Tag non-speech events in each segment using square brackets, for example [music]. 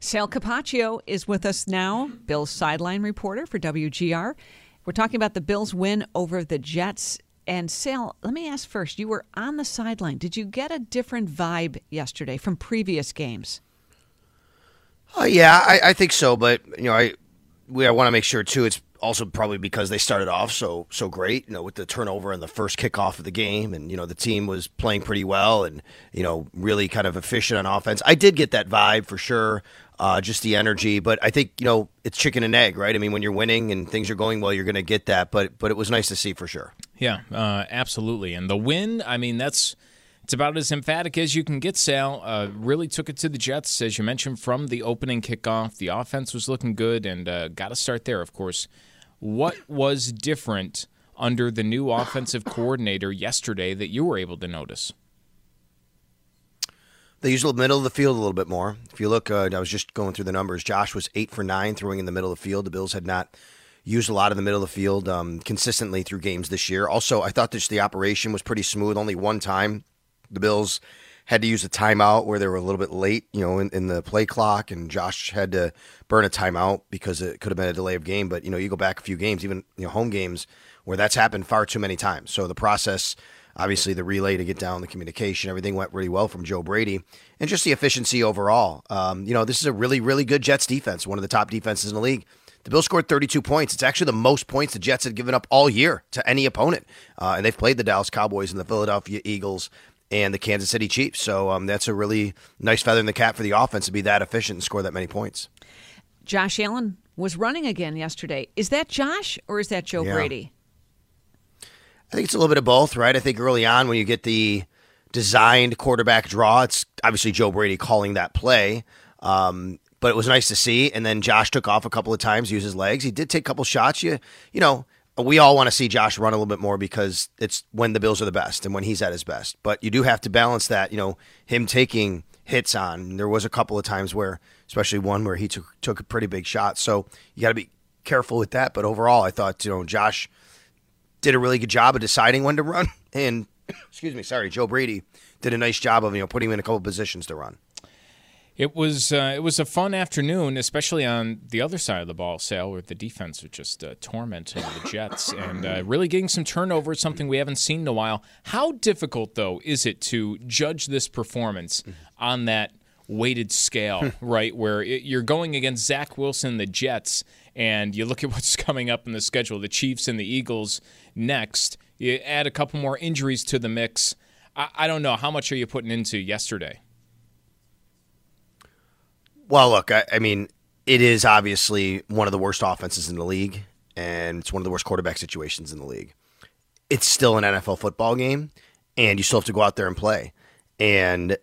Sal Capaccio is with us now, Bill's sideline reporter for WGR. We're talking about the Bills' win over the Jets. And Sal, let me ask first you were on the sideline. Did you get a different vibe yesterday from previous games? Uh, yeah, I, I think so. But, you know, I, we, I want to make sure, too, it's also probably because they started off so so great, you know, with the turnover and the first kickoff of the game, and you know the team was playing pretty well and you know really kind of efficient on offense. I did get that vibe for sure uh, just the energy. But I think you know it's chicken and egg, right? I mean, when you're winning and things are going well, you're going to get that. But but it was nice to see for sure. Yeah, uh, absolutely. And the win, I mean, that's it's about as emphatic as you can get. Sal uh, really took it to the Jets, as you mentioned, from the opening kickoff. The offense was looking good, and uh, got to start there, of course. What was different under the new offensive coordinator yesterday that you were able to notice? They use the middle of the field a little bit more. If you look, uh, I was just going through the numbers. Josh was eight for nine throwing in the middle of the field. The Bills had not used a lot of the middle of the field um, consistently through games this year. Also, I thought this the operation was pretty smooth. Only one time the Bills had to use a timeout where they were a little bit late, you know, in, in, the play clock, and Josh had to burn a timeout because it could have been a delay of game. But you know, you go back a few games, even you know, home games, where that's happened far too many times. So the process Obviously, the relay to get down the communication, everything went really well from Joe Brady, and just the efficiency overall. Um, you know, this is a really, really good Jets defense, one of the top defenses in the league. The Bills scored 32 points. It's actually the most points the Jets had given up all year to any opponent, uh, and they've played the Dallas Cowboys and the Philadelphia Eagles and the Kansas City Chiefs. So um, that's a really nice feather in the cap for the offense to be that efficient and score that many points. Josh Allen was running again yesterday. Is that Josh or is that Joe yeah. Brady? I think it's a little bit of both, right? I think early on when you get the designed quarterback draw, it's obviously Joe Brady calling that play. Um, but it was nice to see. And then Josh took off a couple of times, used his legs. He did take a couple shots. You, you know, we all want to see Josh run a little bit more because it's when the Bills are the best and when he's at his best. But you do have to balance that. You know, him taking hits on. There was a couple of times where, especially one where he took took a pretty big shot. So you got to be careful with that. But overall, I thought you know Josh did a really good job of deciding when to run, [laughs] and [coughs] excuse me, sorry, Joe Brady did a nice job of you know putting him in a couple positions to run. It was uh, it was a fun afternoon, especially on the other side of the ball, Sal, where the defense was just uh, tormenting the Jets and uh, really getting some turnovers, something we haven't seen in a while. How difficult, though, is it to judge this performance on that weighted scale, right? Where it, you're going against Zach Wilson, the Jets, and you look at what's [laughs] coming up in the schedule the Chiefs and the Eagles next. You add a couple more injuries to the mix. I, I don't know. How much are you putting into yesterday? Well, look, I, I mean, it is obviously one of the worst offenses in the league, and it's one of the worst quarterback situations in the league. It's still an NFL football game, and you still have to go out there and play. And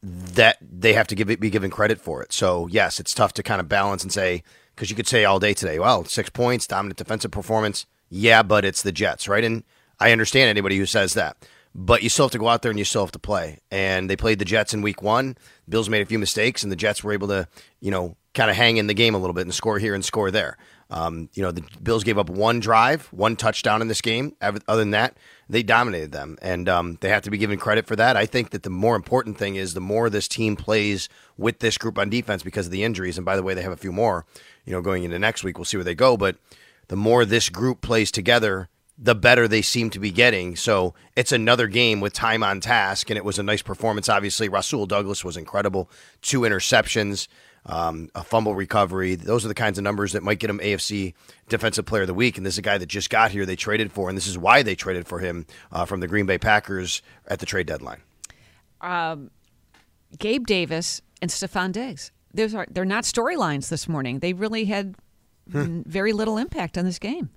that they have to give it, be given credit for it. So yes, it's tough to kind of balance and say because you could say all day today, well, six points, dominant defensive performance. Yeah, but it's the Jets, right? And I understand anybody who says that. But you still have to go out there and you still have to play. And they played the Jets in week one. Bills made a few mistakes, and the Jets were able to, you know, kind of hang in the game a little bit and score here and score there. Um, you know, the Bills gave up one drive, one touchdown in this game. Other than that, they dominated them, and um, they have to be given credit for that. I think that the more important thing is the more this team plays with this group on defense because of the injuries. And by the way, they have a few more. You know, going into next week, we'll see where they go. But the more this group plays together, the better they seem to be getting. So it's another game with time on task, and it was a nice performance. Obviously, Rasul Douglas was incredible. Two interceptions. um, a fumble recovery. Those are the kinds of numbers that might get him AFC Defensive Player of the Week. And this is a guy that just got here. They traded for, and this is why they traded for him uh, from the Green Bay Packers at the trade deadline. Um, Gabe Davis and Stefon Diggs. Those are they're not storylines this morning. They really had hmm. very little impact on this game.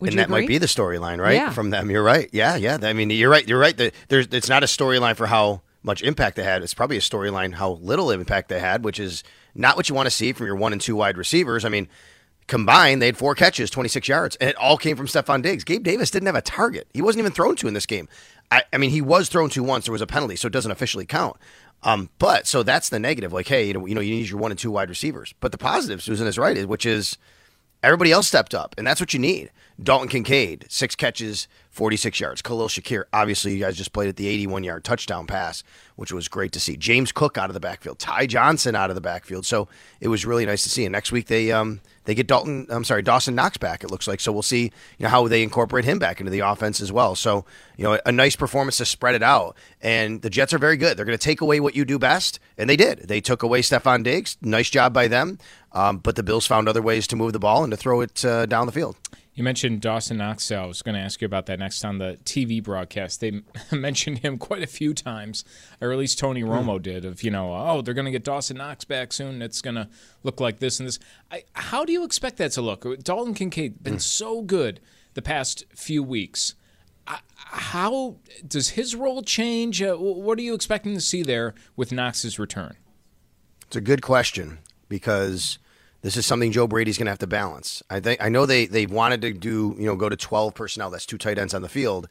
Would and that agree? might be the storyline, right? Yeah. From them, you're right. Yeah, yeah. I mean, you're right. You're right. There's, it's not a storyline for how much impact they had. It's probably a storyline how little impact they had, which is not what you want to see from your one and two wide receivers. I mean, combined, they had four catches, 26 yards, and it all came from Stefon Diggs. Gabe Davis didn't have a target. He wasn't even thrown to in this game. I, I mean, he was thrown to once. There was a penalty, so it doesn't officially count. Um, but so that's the negative. Like, hey, you know, you know, you need your one and two wide receivers. But the positive, Susan is right, which is everybody else stepped up, and that's what you need. Dalton Kincaid, six catches, 46 yards. Khalil Shakir, obviously, you guys just played at the 81 yard touchdown pass, which was great to see. James Cook out of the backfield, Ty Johnson out of the backfield. So it was really nice to see. And next week they um they get Dalton, I'm sorry, Dawson Knox back. It looks like so we'll see you know how they incorporate him back into the offense as well. So you know a nice performance to spread it out. And the Jets are very good. They're going to take away what you do best, and they did. They took away Stefon Diggs. Nice job by them. Um, but the Bills found other ways to move the ball and to throw it uh, down the field. You mentioned Dawson Knox. I was going to ask you about that next on the TV broadcast. They [laughs] mentioned him quite a few times, or at least Tony hmm. Romo did. Of you know, oh, they're going to get Dawson Knox back soon. It's going to look like this and this. I, how do you expect that to look? Dalton Kincaid been mm. so good the past few weeks. How does his role change? Uh, what are you expecting to see there with Knox's return? It's a good question because this is something Joe Brady's going to have to balance. I think I know they they wanted to do you know go to twelve personnel. That's two tight ends on the field,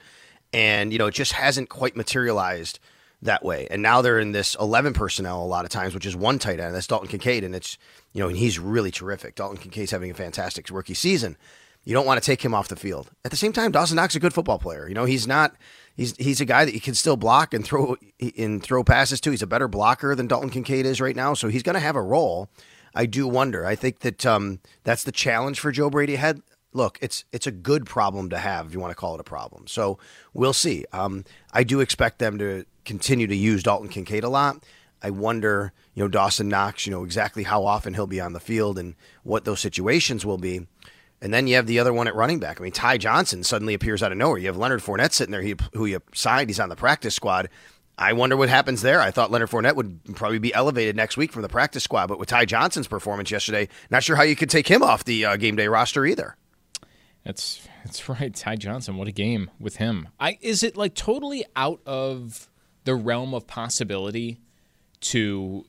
and you know it just hasn't quite materialized that way. And now they're in this eleven personnel a lot of times, which is one tight end. That's Dalton Kincaid, and it's you know and he's really terrific. Dalton Kincaid's having a fantastic rookie season. You don't want to take him off the field. At the same time, Dawson Knox is a good football player. You know he's not. He's, he's a guy that you can still block and throw and throw passes to. He's a better blocker than Dalton Kincaid is right now, so he's going to have a role. I do wonder. I think that um, that's the challenge for Joe Brady ahead. Look, it's it's a good problem to have if you want to call it a problem. So we'll see. Um, I do expect them to continue to use Dalton Kincaid a lot. I wonder, you know, Dawson Knox, you know, exactly how often he'll be on the field and what those situations will be. And then you have the other one at running back. I mean, Ty Johnson suddenly appears out of nowhere. You have Leonard Fournette sitting there, he, who you signed. He's on the practice squad. I wonder what happens there. I thought Leonard Fournette would probably be elevated next week from the practice squad, but with Ty Johnson's performance yesterday, not sure how you could take him off the uh, game day roster either. That's [laughs] that's right, Ty Johnson. What a game with him. I is it like totally out of the realm of possibility to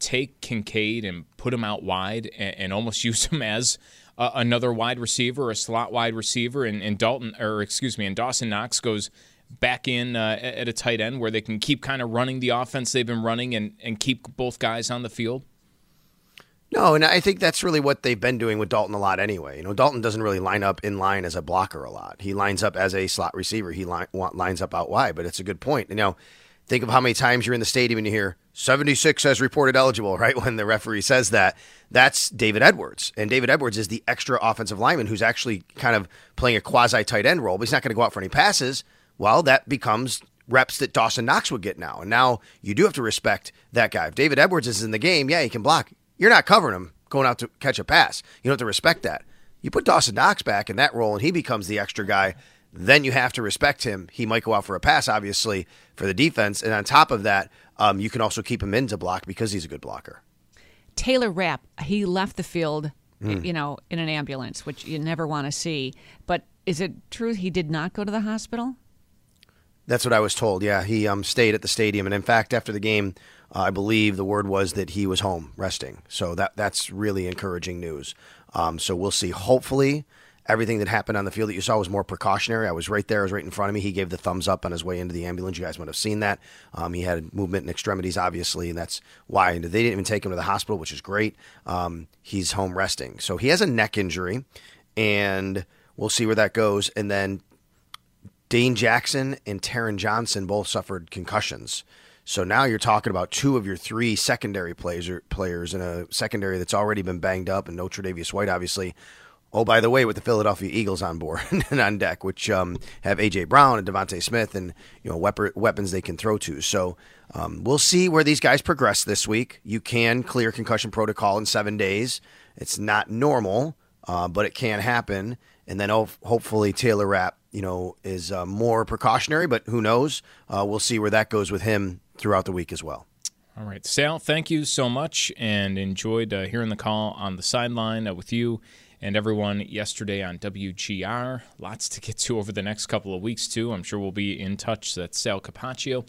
take Kincaid and put him out wide and, and almost [laughs] use him as uh, another wide receiver, a slot wide receiver, and, and Dalton or excuse me, and Dawson Knox goes back in uh, at a tight end where they can keep kind of running the offense they've been running and, and keep both guys on the field? No, and I think that's really what they've been doing with Dalton a lot anyway. You know, Dalton doesn't really line up in line as a blocker a lot. He lines up as a slot receiver. He line, lines up out wide, but it's a good point. You know, think of how many times you're in the stadium and you hear 76 as reported eligible, [laughs] right? When the referee says that, that's David Edwards. And David Edwards is the extra offensive lineman who's actually kind of playing a quasi tight end role, but he's not going to go out for any passes well, that becomes reps that Dawson Knox would get now. And now you do have to respect that guy. If David Edwards is in the game, yeah, he can block. You're not covering him going out to catch a pass. You don't have to respect that. You put Dawson Knox back in that role and he becomes the extra guy, then you have to respect him. He might go out for a pass, obviously, for the defense. And on top of that, um, you can also keep him in to block because he's a good blocker. Taylor Rapp, he left the field, mm. you know, in an ambulance, which you never want to see. But is it true he did not go to the hospital? That's what I was told. Yeah, he um, stayed at the stadium, and in fact, after the game, uh, I believe the word was that he was home resting. So that that's really encouraging news. Um, so we'll see. Hopefully, everything that happened on the field that you saw was more precautionary. I was right there. I was right in front of me. He gave the thumbs up on his way into the ambulance. You guys might have seen that. Um, he had movement in extremities, obviously, and that's why And they didn't even take him to the hospital, which is great. Um, he's home resting. So he has a neck injury, and we'll see where that goes. And then Dane Jackson and Taron Johnson both suffered concussions. So now you're talking about two of your three secondary players players in a secondary that's already been banged up, and no Tre'Davious White, obviously. Oh, by the way, with the Philadelphia Eagles on board [laughs] and on deck, which um, have AJ Brown and DeVonta Smith, and you know weapons they can throw to. So um, we'll see where these guys progress this week. You can clear concussion protocol in seven days. It's not normal, uh, but it can happen. And then ho- hopefully Taylor Rapp, you know, is uh, more precautionary, but who knows? Uh, we'll see where that goes with him throughout the week as well. All right, Sal, thank you so much, and enjoyed uh, hearing the call on the sideline uh, with you and everyone yesterday on WGR. Lots to get to over the next couple of weeks, too. I'm sure we'll be in touch. That's Sal Capaccio.